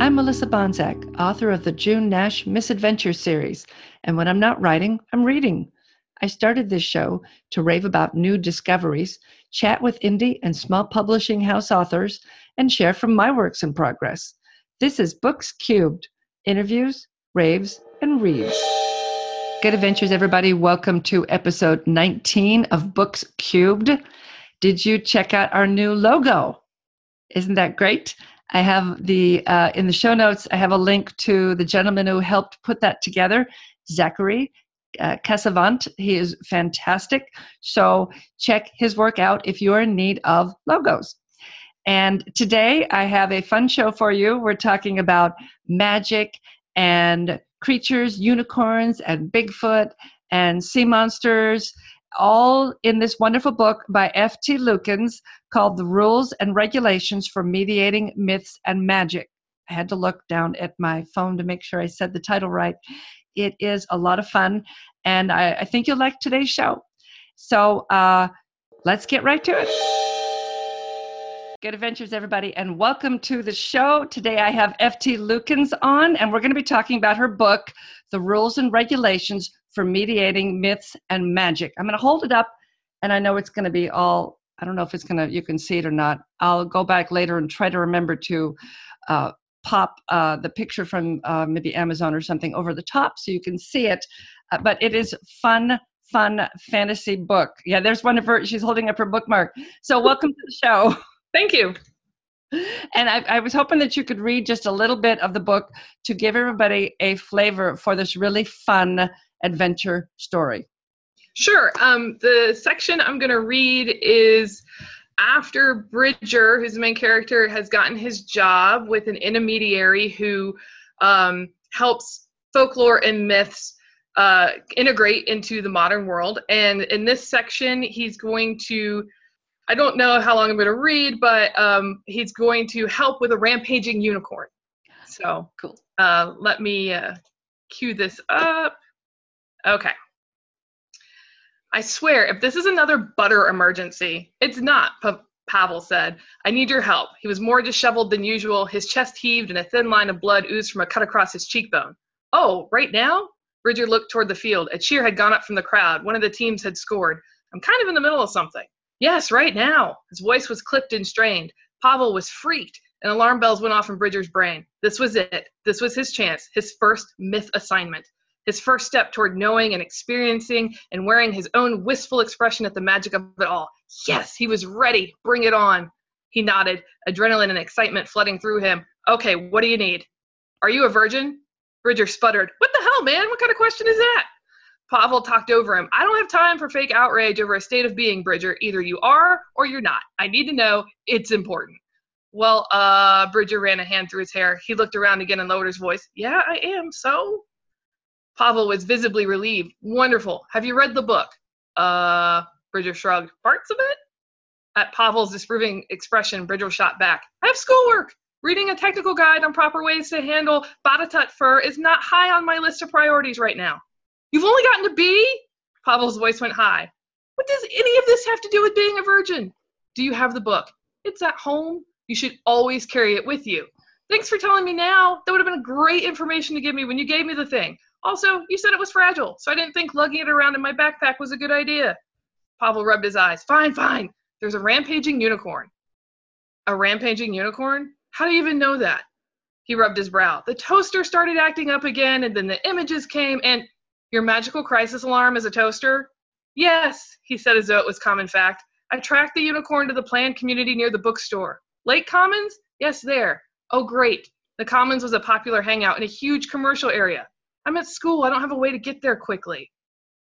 I'm Melissa Banczak, author of the June Nash Misadventure series, and when I'm not writing, I'm reading. I started this show to rave about new discoveries, chat with indie and small publishing house authors, and share from my works in progress. This is Books Cubed interviews, raves, and reads. Good adventures, everybody. Welcome to episode 19 of Books Cubed. Did you check out our new logo? Isn't that great? I have the uh, in the show notes. I have a link to the gentleman who helped put that together, Zachary uh, Casavant. He is fantastic. So check his work out if you're in need of logos. And today I have a fun show for you. We're talking about magic and creatures, unicorns and Bigfoot and sea monsters all in this wonderful book by F.T. Lukens called The Rules and Regulations for Mediating Myths and Magic. I had to look down at my phone to make sure I said the title right. It is a lot of fun, and I, I think you'll like today's show. So uh, let's get right to it. Good adventures, everybody, and welcome to the show. Today I have FT Lukens on, and we're going to be talking about her book, The Rules and Regulations for mediating myths and magic. I'm going to hold it up, and I know it's going to be all. I don't know if it's going to. You can see it or not. I'll go back later and try to remember to uh, pop uh, the picture from uh, maybe Amazon or something over the top so you can see it. Uh, but it is fun, fun fantasy book. Yeah, there's one of her. She's holding up her bookmark. So welcome to the show. Thank you. And I, I, was hoping that you could read just a little bit of the book to give everybody a flavor for this really fun adventure story? Sure. Um, the section I'm going to read is after Bridger, who's the main character, has gotten his job with an intermediary who um, helps folklore and myths uh, integrate into the modern world. And in this section, he's going to, I don't know how long I'm going to read, but um, he's going to help with a rampaging unicorn. So cool. Uh, let me uh, cue this up. Okay. I swear, if this is another butter emergency, it's not, pa- Pavel said. I need your help. He was more disheveled than usual. His chest heaved and a thin line of blood oozed from a cut across his cheekbone. Oh, right now? Bridger looked toward the field. A cheer had gone up from the crowd. One of the teams had scored. I'm kind of in the middle of something. Yes, right now. His voice was clipped and strained. Pavel was freaked, and alarm bells went off in Bridger's brain. This was it. This was his chance, his first myth assignment his first step toward knowing and experiencing and wearing his own wistful expression at the magic of it all. Yes, he was ready. Bring it on. He nodded, adrenaline and excitement flooding through him. Okay, what do you need? Are you a virgin? Bridger sputtered. What the hell, man? What kind of question is that? Pavel talked over him. I don't have time for fake outrage over a state of being, Bridger. Either you are or you're not. I need to know. It's important. Well, uh, Bridger ran a hand through his hair. He looked around again and lowered his voice. Yeah, I am. So? Pavel was visibly relieved. Wonderful. Have you read the book? Uh, Bridger shrugged. Parts of it? At Pavel's disapproving expression, Bridger shot back. I have schoolwork. Reading a technical guide on proper ways to handle Batatat fur is not high on my list of priorities right now. You've only gotten to B? Pavel's voice went high. What does any of this have to do with being a virgin? Do you have the book? It's at home. You should always carry it with you. Thanks for telling me now. That would have been great information to give me when you gave me the thing. Also, you said it was fragile, so I didn't think lugging it around in my backpack was a good idea. Pavel rubbed his eyes. Fine, fine. There's a rampaging unicorn. A rampaging unicorn? How do you even know that? He rubbed his brow. The toaster started acting up again, and then the images came, and your magical crisis alarm is a toaster? Yes, he said as though it was common fact. I tracked the unicorn to the planned community near the bookstore. Lake Commons? Yes, there. Oh, great. The Commons was a popular hangout in a huge commercial area. I'm at school. I don't have a way to get there quickly.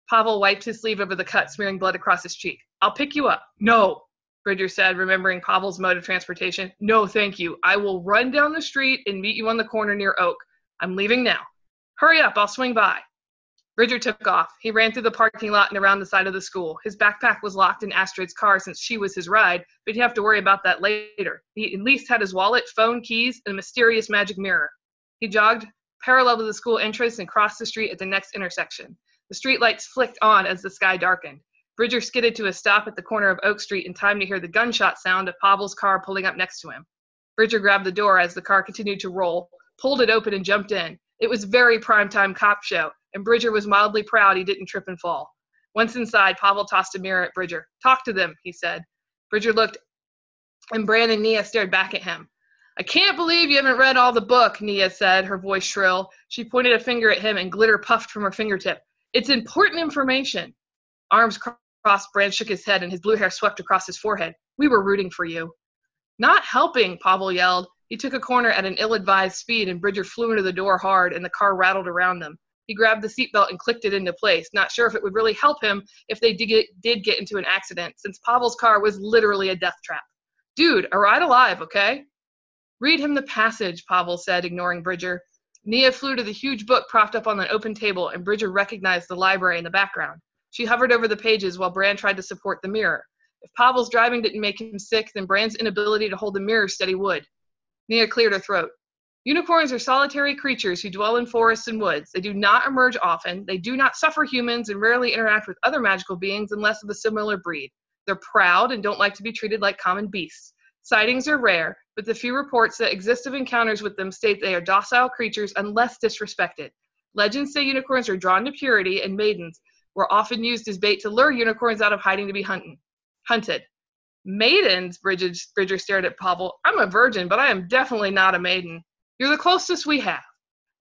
Pavel wiped his sleeve over the cut, smearing blood across his cheek. I'll pick you up. No, Bridger said, remembering Pavel's mode of transportation. No, thank you. I will run down the street and meet you on the corner near Oak. I'm leaving now. Hurry up, I'll swing by. Bridger took off. He ran through the parking lot and around the side of the school. His backpack was locked in Astrid's car since she was his ride, but he'd have to worry about that later. He at least had his wallet, phone, keys, and a mysterious magic mirror. He jogged parallel to the school entrance and crossed the street at the next intersection. The street lights flicked on as the sky darkened. Bridger skidded to a stop at the corner of Oak Street in time to hear the gunshot sound of Pavel's car pulling up next to him. Bridger grabbed the door as the car continued to roll, pulled it open, and jumped in. It was very primetime cop show, and Bridger was mildly proud he didn't trip and fall. Once inside, Pavel tossed a mirror at Bridger. Talk to them, he said. Bridger looked, and Bran and Nia stared back at him. I can't believe you haven't read all the book, Nia said, her voice shrill. She pointed a finger at him, and glitter puffed from her fingertip. It's important information. Arms crossed, Bran shook his head, and his blue hair swept across his forehead. We were rooting for you. Not helping, Pavel yelled. He took a corner at an ill advised speed, and Bridger flew into the door hard, and the car rattled around them. He grabbed the seatbelt and clicked it into place, not sure if it would really help him if they did get, did get into an accident, since Pavel's car was literally a death trap. Dude, a ride alive, okay? Read him the passage, Pavel said, ignoring Bridger. Nia flew to the huge book propped up on an open table, and Bridger recognized the library in the background. She hovered over the pages while Bran tried to support the mirror. If Pavel's driving didn't make him sick, then Bran's inability to hold the mirror steady would. Nia cleared her throat. Unicorns are solitary creatures who dwell in forests and woods. They do not emerge often. They do not suffer humans and rarely interact with other magical beings unless of a similar breed. They're proud and don't like to be treated like common beasts. Sightings are rare, but the few reports that exist of encounters with them state they are docile creatures unless disrespected. Legends say unicorns are drawn to purity, and maidens were often used as bait to lure unicorns out of hiding to be hunting, hunted. Maidens, Bridger stared at Pavel. I'm a virgin, but I am definitely not a maiden. You're the closest we have.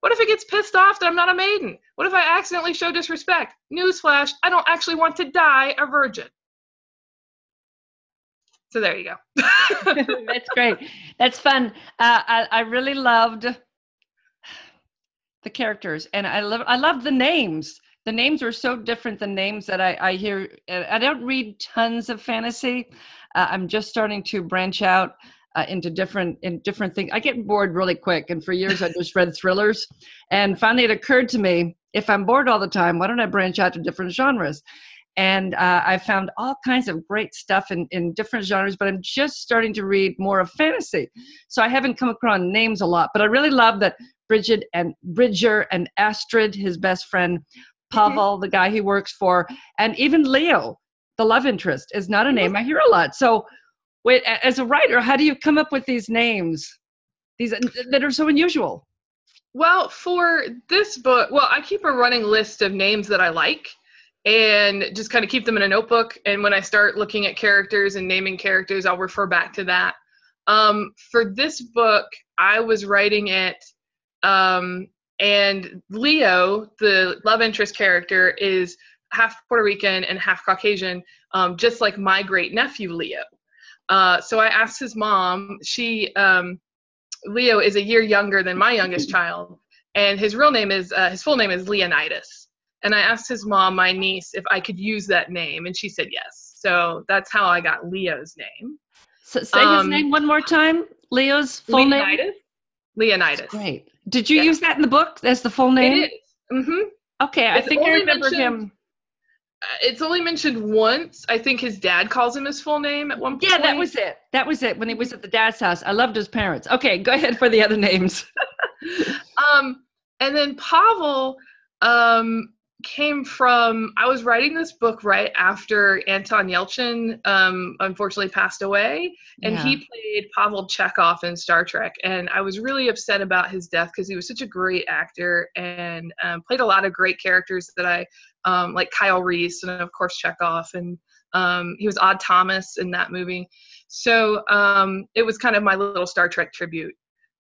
What if it gets pissed off that I'm not a maiden? What if I accidentally show disrespect? Newsflash, I don't actually want to die a virgin. So there you go. That's great. That's fun. Uh, I, I really loved the characters and I love I love the names. The names were so different than names that I, I hear. I don't read tons of fantasy. Uh, I'm just starting to branch out uh, into different in different things. I get bored really quick, and for years I just read thrillers. And finally, it occurred to me: if I'm bored all the time, why don't I branch out to different genres? And uh, I found all kinds of great stuff in, in different genres, but I'm just starting to read more of fantasy. So I haven't come across names a lot, but I really love that Bridget and Bridger and Astrid, his best friend, mm-hmm. Pavel, mm-hmm. the guy he works for, and even Leo, the love interest, is not a name I hear a lot. So Wait, as a writer, how do you come up with these names, these that are so unusual? Well, for this book, well, I keep a running list of names that I like and just kind of keep them in a notebook. And when I start looking at characters and naming characters, I'll refer back to that. Um, for this book, I was writing it, um, and Leo, the love interest character, is half Puerto Rican and half Caucasian, um, just like my great nephew Leo. Uh, so I asked his mom. She um, Leo is a year younger than my youngest child, and his real name is uh, his full name is Leonidas. And I asked his mom, my niece, if I could use that name, and she said yes. So that's how I got Leo's name. So say um, his name one more time. Leo's full Leonidas? name. Leonidas. That's great. Did you use that in the book as the full name? It is. Mm-hmm. Okay, I think I remember him it's only mentioned once. I think his dad calls him his full name at one point. Yeah, that was it. That was it when he was at the dad's house. I loved his parents. Okay, go ahead for the other names. um, and then Pavel um, came from. I was writing this book right after Anton Yelchin um, unfortunately passed away, and yeah. he played Pavel Chekov in Star Trek. And I was really upset about his death because he was such a great actor and um, played a lot of great characters that I um, like Kyle Reese and of course Chekov, and um, he was Odd Thomas in that movie. So um, it was kind of my little Star Trek tribute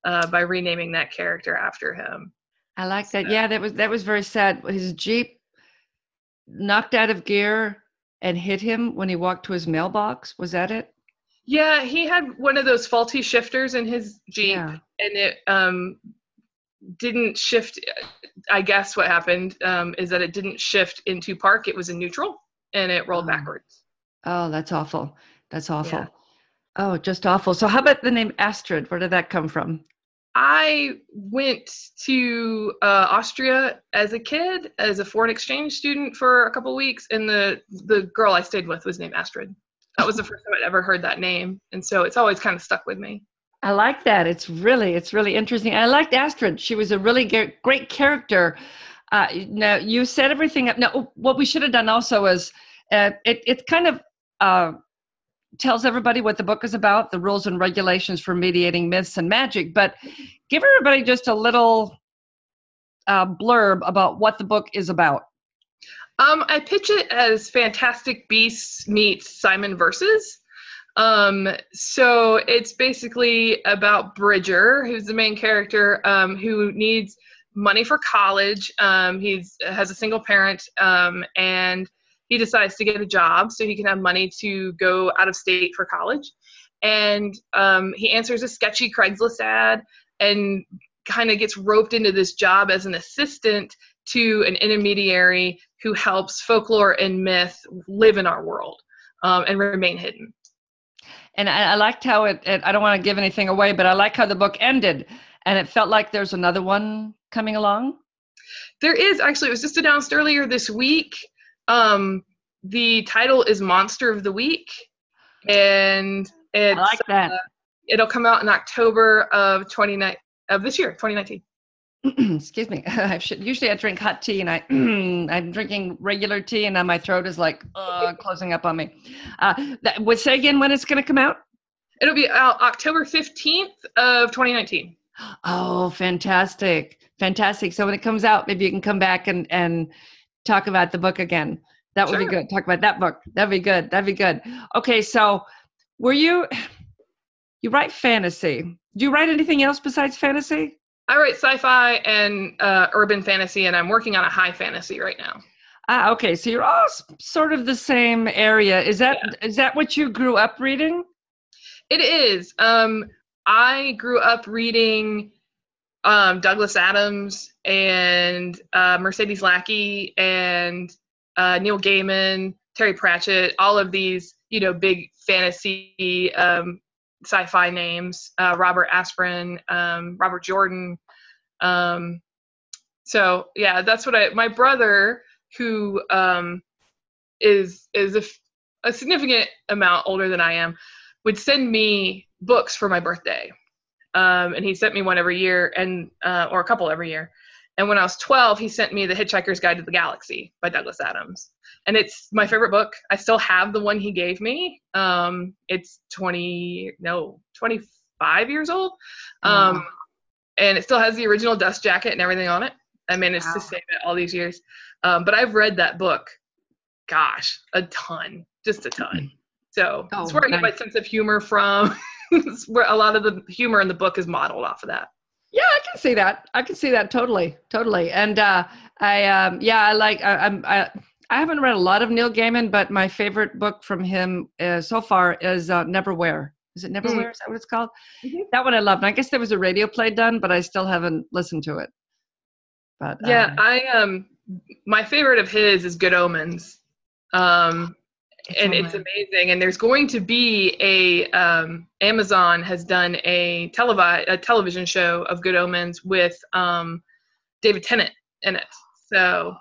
uh, by renaming that character after him. I like that. Yeah, that was that was very sad. His Jeep knocked out of gear and hit him when he walked to his mailbox. Was that it? Yeah, he had one of those faulty shifters in his Jeep, yeah. and it um, didn't shift. I guess what happened um, is that it didn't shift into park. It was in neutral, and it rolled oh. backwards. Oh, that's awful. That's awful. Yeah. Oh, just awful. So, how about the name Astrid? Where did that come from? I went to uh, Austria as a kid, as a foreign exchange student for a couple weeks, and the the girl I stayed with was named Astrid. That was the first time I'd ever heard that name, and so it's always kind of stuck with me. I like that. It's really it's really interesting. I liked Astrid. She was a really great character. Uh, now you set everything up. Now what we should have done also is uh, it it's kind of uh, tells everybody what the book is about, the rules and regulations for mediating myths and magic, but give everybody just a little uh, blurb about what the book is about. Um, I pitch it as Fantastic Beasts meets Simon Versus. Um, so it's basically about Bridger, who's the main character, um, who needs money for college. Um, he's has a single parent, um, and he decides to get a job so he can have money to go out of state for college. And um, he answers a sketchy Craigslist ad and kind of gets roped into this job as an assistant to an intermediary who helps folklore and myth live in our world um, and remain hidden. And I, I liked how it, it I don't want to give anything away, but I like how the book ended. And it felt like there's another one coming along. There is actually, it was just announced earlier this week. Um, the title is Monster of the Week. And it's, I like that. Uh, it'll come out in October of 29 of this year, 2019. excuse me i should usually i drink hot tea and i i'm drinking regular tea and now my throat is like uh, closing up on me uh that would say again when it's going to come out it'll be out october 15th of 2019 oh fantastic fantastic so when it comes out maybe you can come back and and talk about the book again that would sure. be good talk about that book that'd be good that'd be good okay so were you you write fantasy do you write anything else besides fantasy I write sci-fi and uh, urban fantasy, and I'm working on a high fantasy right now. Ah, okay. So you're all sort of the same area. Is that yeah. is that what you grew up reading? It is. Um, I grew up reading um, Douglas Adams and uh, Mercedes Lackey and uh, Neil Gaiman, Terry Pratchett, all of these, you know, big fantasy um, sci-fi names, uh, Robert Asprin, um, Robert Jordan. Um, so yeah, that's what I. My brother, who um, is is a, a significant amount older than I am, would send me books for my birthday, um, and he sent me one every year, and uh, or a couple every year. And when I was 12, he sent me The Hitchhiker's Guide to the Galaxy by Douglas Adams. And it's my favorite book. I still have the one he gave me. Um, it's 20, no, 25 years old. Um, And it still has the original dust jacket and everything on it. I managed wow. to save it all these years. Um, but I've read that book, gosh, a ton, just a ton. So oh, that's where I get my sense of humor from. where a lot of the humor in the book is modeled off of that. Yeah, I can see that. I can see that totally, totally. And uh, I, um, yeah, I like. I, I'm. I, I haven't read a lot of Neil Gaiman, but my favorite book from him uh, so far is uh, Neverwhere. Is it Neverwhere? Mm-hmm. Is that what it's called? Mm-hmm. That one I loved. And I guess there was a radio play done, but I still haven't listened to it. But yeah, um, I um, my favorite of his is Good Omens. Um, and it's amazing. And there's going to be a um, Amazon has done a televi- a television show of Good Omens with um, David Tennant in it. So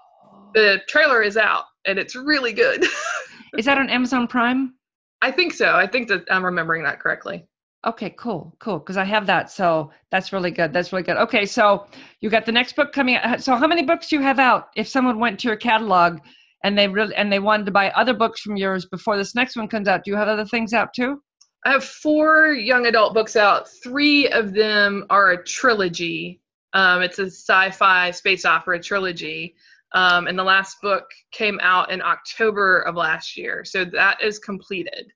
the trailer is out and it's really good. is that on Amazon Prime? I think so. I think that I'm remembering that correctly. Okay, cool, cool. Because I have that, so that's really good. That's really good. Okay, so you got the next book coming out. So how many books do you have out? If someone went to your catalog and they really and they wanted to buy other books from yours before this next one comes out. Do you have other things out too? I have four young adult books out. Three of them are a trilogy. Um, it's a sci-fi space opera trilogy. Um, and the last book came out in October of last year. So that is completed.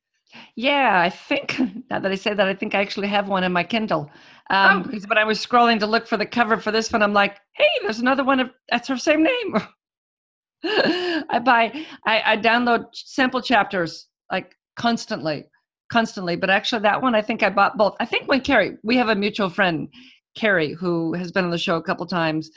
Yeah, I think now that I say that, I think I actually have one in my Kindle. Um, oh. Because when I was scrolling to look for the cover for this one, I'm like, hey, there's another one of that's her same name. I buy, I, I download sample chapters like constantly, constantly. But actually, that one I think I bought both. I think when Carrie, we have a mutual friend, Carrie, who has been on the show a couple times.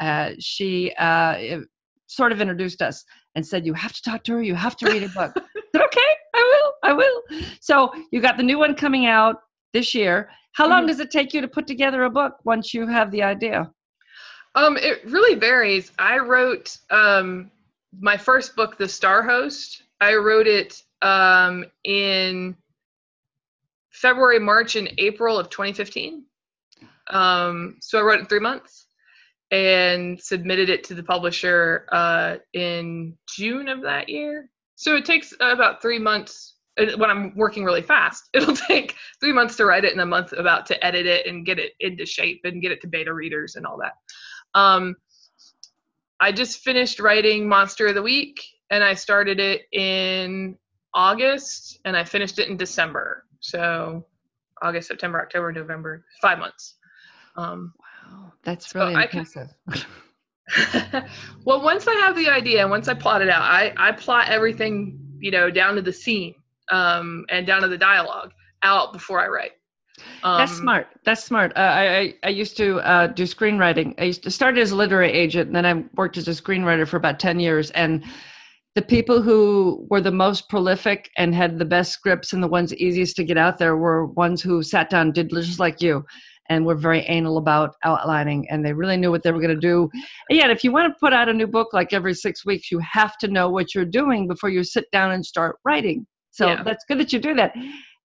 Uh, she uh, sort of introduced us and said, "You have to talk to her. You have to read her book." said, "Okay, I will. I will." So you got the new one coming out this year. How long mm-hmm. does it take you to put together a book once you have the idea? Um, it really varies. I wrote um, my first book, The Star Host. I wrote it um, in February, March, and April of 2015. Um, so I wrote it three months and submitted it to the publisher uh, in June of that year. So it takes about three months when I'm working really fast. It'll take three months to write it and a month about to edit it and get it into shape and get it to beta readers and all that. Um, I just finished writing Monster of the Week and I started it in August and I finished it in December. So August, September, October, November, five months. Um, wow, that's really so impressive. well, once I have the idea, once I plot it out, I, I plot everything, you know, down to the scene um, and down to the dialogue out before I write. Um, That's smart. That's smart. Uh, I, I used to uh, do screenwriting. I used to start as a literary agent, and then I worked as a screenwriter for about ten years. And the people who were the most prolific and had the best scripts and the ones easiest to get out there were ones who sat down, did just like you, and were very anal about outlining and they really knew what they were going to do. And yet, if you want to put out a new book like every six weeks, you have to know what you're doing before you sit down and start writing. So yeah. that's good that you do that.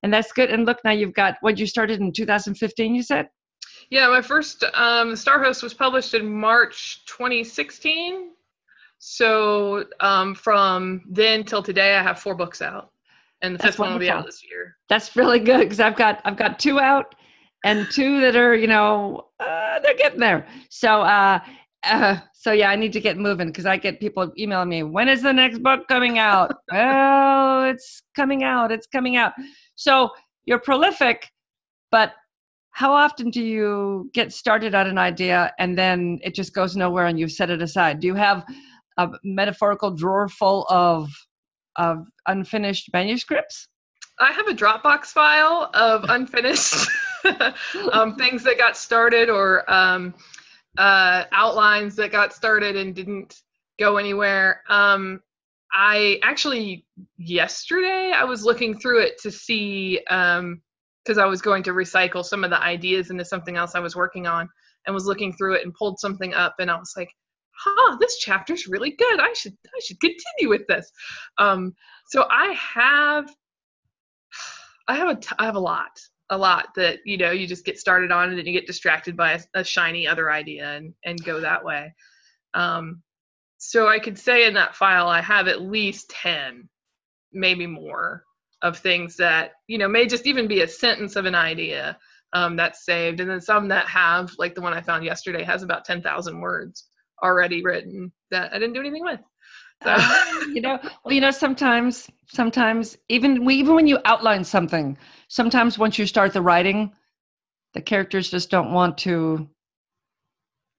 And that's good. And look, now you've got what you started in 2015, you said? Yeah, my first um, Star Host was published in March 2016. So um, from then till today, I have four books out, and the That's fifth wonderful. one will be out this year. That's really good because I've got I've got two out, and two that are you know uh, they're getting there. So uh, uh, so yeah, I need to get moving because I get people emailing me. When is the next book coming out? well, it's coming out. It's coming out. So you're prolific, but how often do you get started on an idea and then it just goes nowhere and you set it aside? Do you have a metaphorical drawer full of of unfinished manuscripts? I have a Dropbox file of unfinished um, things that got started or um, uh, outlines that got started and didn't go anywhere. Um, I actually yesterday I was looking through it to see because um, I was going to recycle some of the ideas into something else I was working on and was looking through it and pulled something up and I was like, huh, this chapter's really good. I should I should continue with this. Um, so I have I have a t- I have a lot a lot that you know you just get started on and then you get distracted by a, a shiny other idea and and go that way. Um, so I could say in that file I have at least ten, maybe more, of things that you know may just even be a sentence of an idea um, that's saved, and then some that have like the one I found yesterday has about ten thousand words already written that I didn't do anything with. So. Uh, you know, well, you know, sometimes, sometimes even even when you outline something, sometimes once you start the writing, the characters just don't want to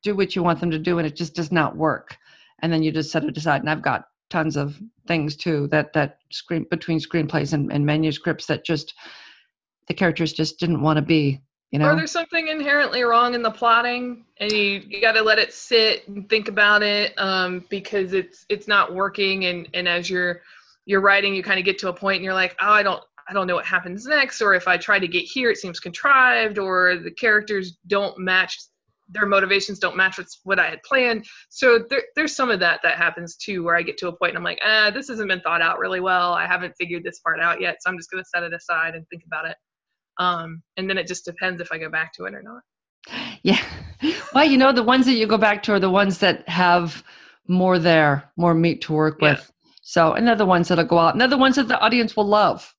do what you want them to do, and it just does not work. And then you just set it aside. And I've got tons of things too that that screen between screenplays and, and manuscripts that just the characters just didn't want to be you know? Or there's something inherently wrong in the plotting, and you, you got to let it sit and think about it um, because it's it's not working. And, and as you're you're writing, you kind of get to a point and you're like, oh, I don't I don't know what happens next, or if I try to get here, it seems contrived, or the characters don't match their motivations don't match with what I had planned. So there, there's some of that that happens too, where I get to a point and I'm like, ah, this hasn't been thought out really well. I haven't figured this part out yet, so I'm just gonna set it aside and think about it. Um, and then it just depends if I go back to it or not. Yeah. Well, you know, the ones that you go back to are the ones that have more there, more meat to work with. Yeah. So, and they're the ones that'll go out, and they're the ones that the audience will love.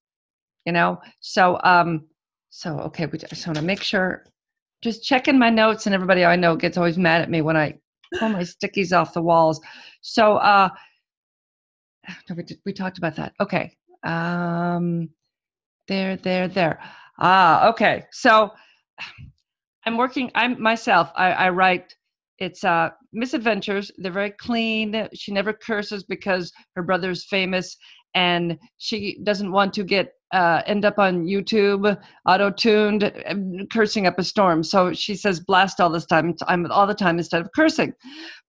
You know, so um, so okay, we just want to make sure, just checking my notes, and everybody I know gets always mad at me when I pull my stickies off the walls. So, uh, we talked about that. Okay, um, there, there, there. Ah, okay. So I'm working. I'm myself. I, I write. It's uh, misadventures. They're very clean. She never curses because her brother's famous, and she doesn't want to get uh, end up on YouTube, auto tuned, cursing up a storm. So she says blast all this time. I'm all the time instead of cursing.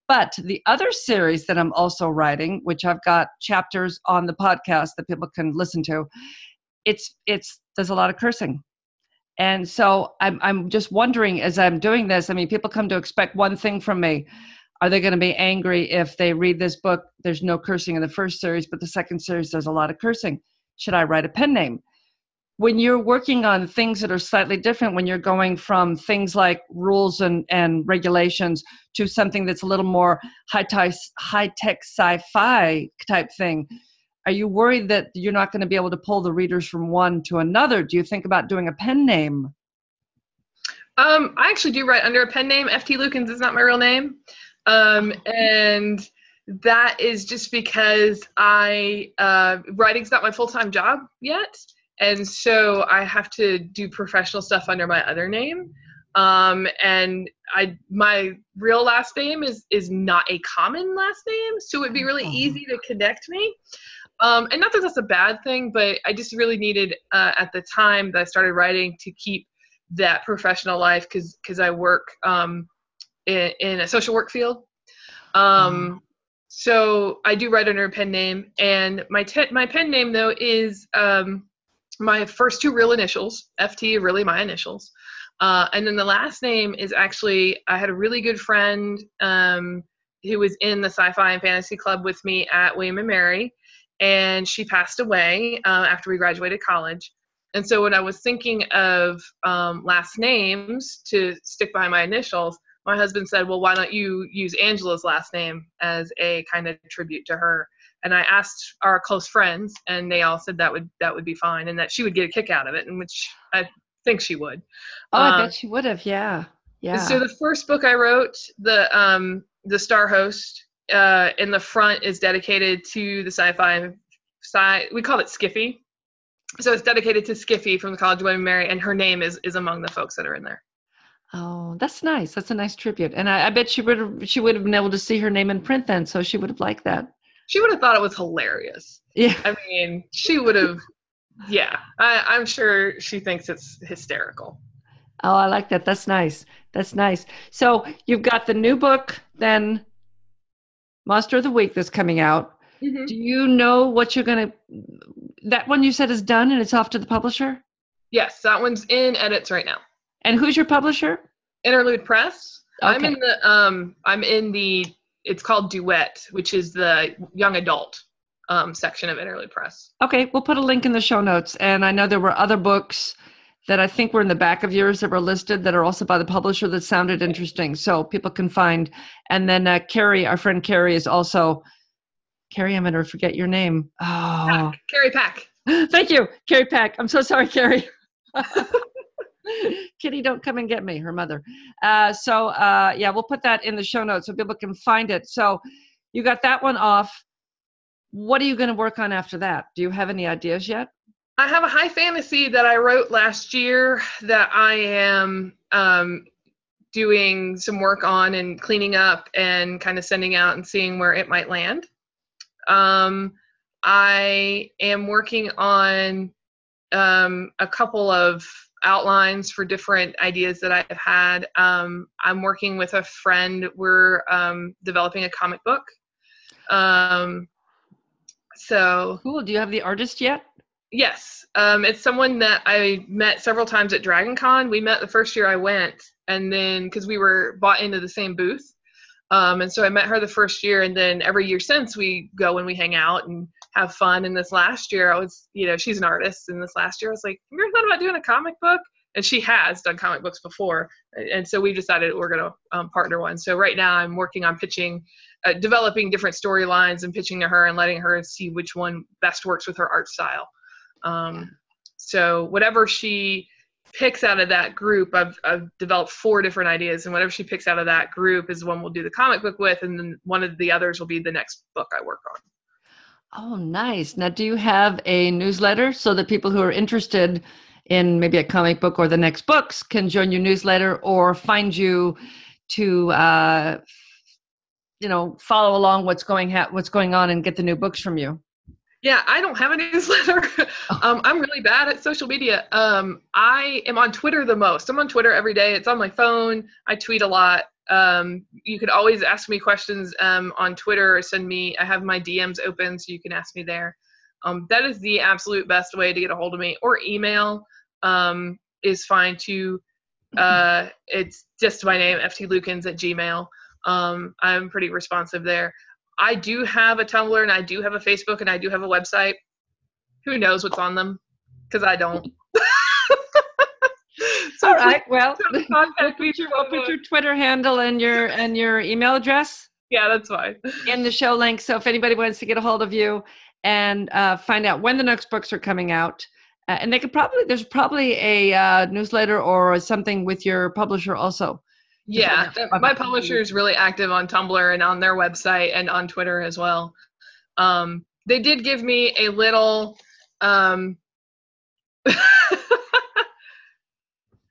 But the other series that I'm also writing, which I've got chapters on the podcast that people can listen to, it's it's there's a lot of cursing and so I'm, I'm just wondering as i'm doing this i mean people come to expect one thing from me are they going to be angry if they read this book there's no cursing in the first series but the second series there's a lot of cursing should i write a pen name when you're working on things that are slightly different when you're going from things like rules and, and regulations to something that's a little more high, tech high tech sci-fi type thing are you worried that you're not going to be able to pull the readers from one to another? Do you think about doing a pen name? Um, I actually do write under a pen name. FT Lukens is not my real name. Um, and that is just because I uh, writing's not my full time job yet, and so I have to do professional stuff under my other name. Um, and I my real last name is is not a common last name, so it'd be really oh. easy to connect me. Um, and not that that's a bad thing, but I just really needed uh, at the time that I started writing to keep that professional life because because I work um, in, in a social work field. Um, mm. So I do write under a pen name, and my te- my pen name though is um, my first two real initials. FT really my initials, uh, and then the last name is actually I had a really good friend um, who was in the sci-fi and fantasy club with me at William and Mary, and she passed away uh, after we graduated college. And so when I was thinking of um, last names to stick behind my initials, my husband said, "Well, why don't you use Angela's last name as a kind of tribute to her?" And I asked our close friends, and they all said that would that would be fine, and that she would get a kick out of it, and which I think she would. Oh, I bet um, she would have. Yeah, yeah. So the first book I wrote, the um, the Star Host, uh, in the front is dedicated to the sci-fi sci. We call it Skiffy. So it's dedicated to Skiffy from the College of William Mary, and her name is is among the folks that are in there. Oh, that's nice. That's a nice tribute, and I, I bet she would have she would have been able to see her name in print then, so she would have liked that. She would have thought it was hilarious. Yeah, I mean, she would have. yeah, I, I'm sure she thinks it's hysterical. Oh, I like that. That's nice. That's nice. So you've got the new book, then Monster of the Week that's coming out. Mm-hmm. Do you know what you're gonna? That one you said is done and it's off to the publisher. Yes, that one's in edits right now. And who's your publisher? Interlude Press. Okay. I'm in the um I'm in the it's called Duet, which is the young adult um, section of Interlude Press. Okay, we'll put a link in the show notes. And I know there were other books that I think were in the back of yours that were listed that are also by the publisher that sounded interesting. So people can find. And then uh, Carrie, our friend Carrie, is also Carrie. I'm going to forget your name. Oh, Pack. Carrie Pack. Thank you, Carrie Pack. I'm so sorry, Carrie. Kitty, don't come and get me, her mother. Uh, so, uh, yeah, we'll put that in the show notes so people can find it. So, you got that one off. What are you going to work on after that? Do you have any ideas yet? I have a high fantasy that I wrote last year that I am um, doing some work on and cleaning up and kind of sending out and seeing where it might land. Um, I am working on um, a couple of outlines for different ideas that I've had. Um, I'm working with a friend. We're um, developing a comic book. Um, so cool. Do you have the artist yet? Yes. Um, it's someone that I met several times at Dragon Con. We met the first year I went, and then because we were bought into the same booth. Um, and so I met her the first year, and then every year since we go and we hang out and have fun. And this last year, I was, you know, she's an artist. And this last year, I was like, have you ever thought about doing a comic book? And she has done comic books before. And so we decided we're going to um, partner one. So right now, I'm working on pitching, uh, developing different storylines and pitching to her and letting her see which one best works with her art style. Um, so whatever she picks out of that group, I've, I've developed four different ideas, and whatever she picks out of that group is the one we'll do the comic book with, and then one of the others will be the next book I work on. Oh, nice. Now, do you have a newsletter so that people who are interested in maybe a comic book or the next books can join your newsletter or find you to, uh, you know, follow along what's going ha- what's going on and get the new books from you? Yeah, I don't have a newsletter. Oh. um, I'm really bad at social media. Um, I am on Twitter the most. I'm on Twitter every day. It's on my phone. I tweet a lot um, you could always ask me questions um, on Twitter or send me. I have my DMs open, so you can ask me there. Um, that is the absolute best way to get a hold of me. Or email um, is fine too. Uh, it's just my name, ftlukens at gmail. Um, I'm pretty responsive there. I do have a Tumblr and I do have a Facebook and I do have a website. Who knows what's on them? Because I don't. All right. Well, I'll put, your, I'll put your Twitter handle and your and your email address. Yeah, that's fine. In the show link. So if anybody wants to get a hold of you, and uh, find out when the next books are coming out. Uh, and they could probably there's probably a uh, newsletter or something with your publisher also. Yeah, my publisher is really active on Tumblr and on their website and on Twitter as well. Um, they did give me a little. Um,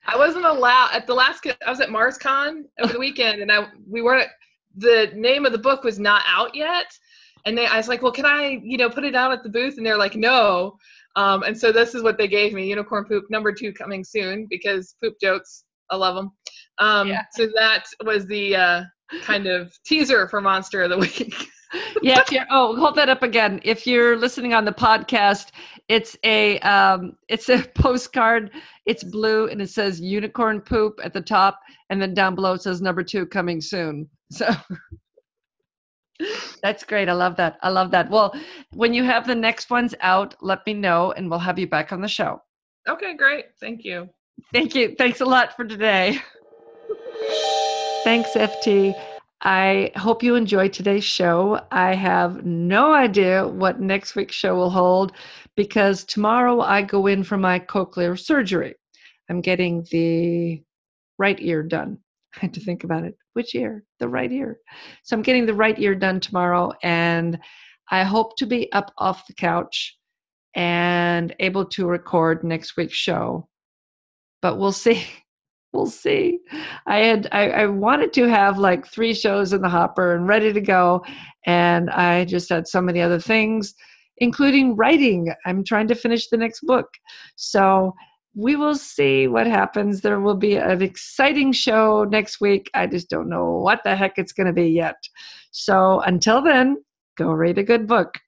I wasn't allowed at the last. I was at MarsCon over the weekend, and I we weren't. The name of the book was not out yet, and they. I was like, "Well, can I, you know, put it out at the booth?" And they're like, "No." Um, and so this is what they gave me: Unicorn Poop number two coming soon because poop jokes. I love them. Um, yeah. So that was the uh, kind of teaser for Monster of the Week. yeah. If you're, oh, hold that up again. If you're listening on the podcast, it's a um, it's a postcard. It's blue and it says unicorn poop at the top, and then down below it says number two coming soon. So. That's great. I love that. I love that. Well, when you have the next ones out, let me know and we'll have you back on the show. Okay, great. Thank you. Thank you. Thanks a lot for today. Thanks, FT. I hope you enjoyed today's show. I have no idea what next week's show will hold because tomorrow I go in for my cochlear surgery. I'm getting the right ear done. I had to think about it. Which ear? The right ear. So I'm getting the right ear done tomorrow, and I hope to be up off the couch and able to record next week's show. But we'll see. We'll see. I had I, I, wanted to have like three shows in the hopper and ready to go, and I just had so many other things, including writing. I'm trying to finish the next book, so we will see what happens. There will be an exciting show next week. I just don't know what the heck it's going to be yet. So until then, go read a good book.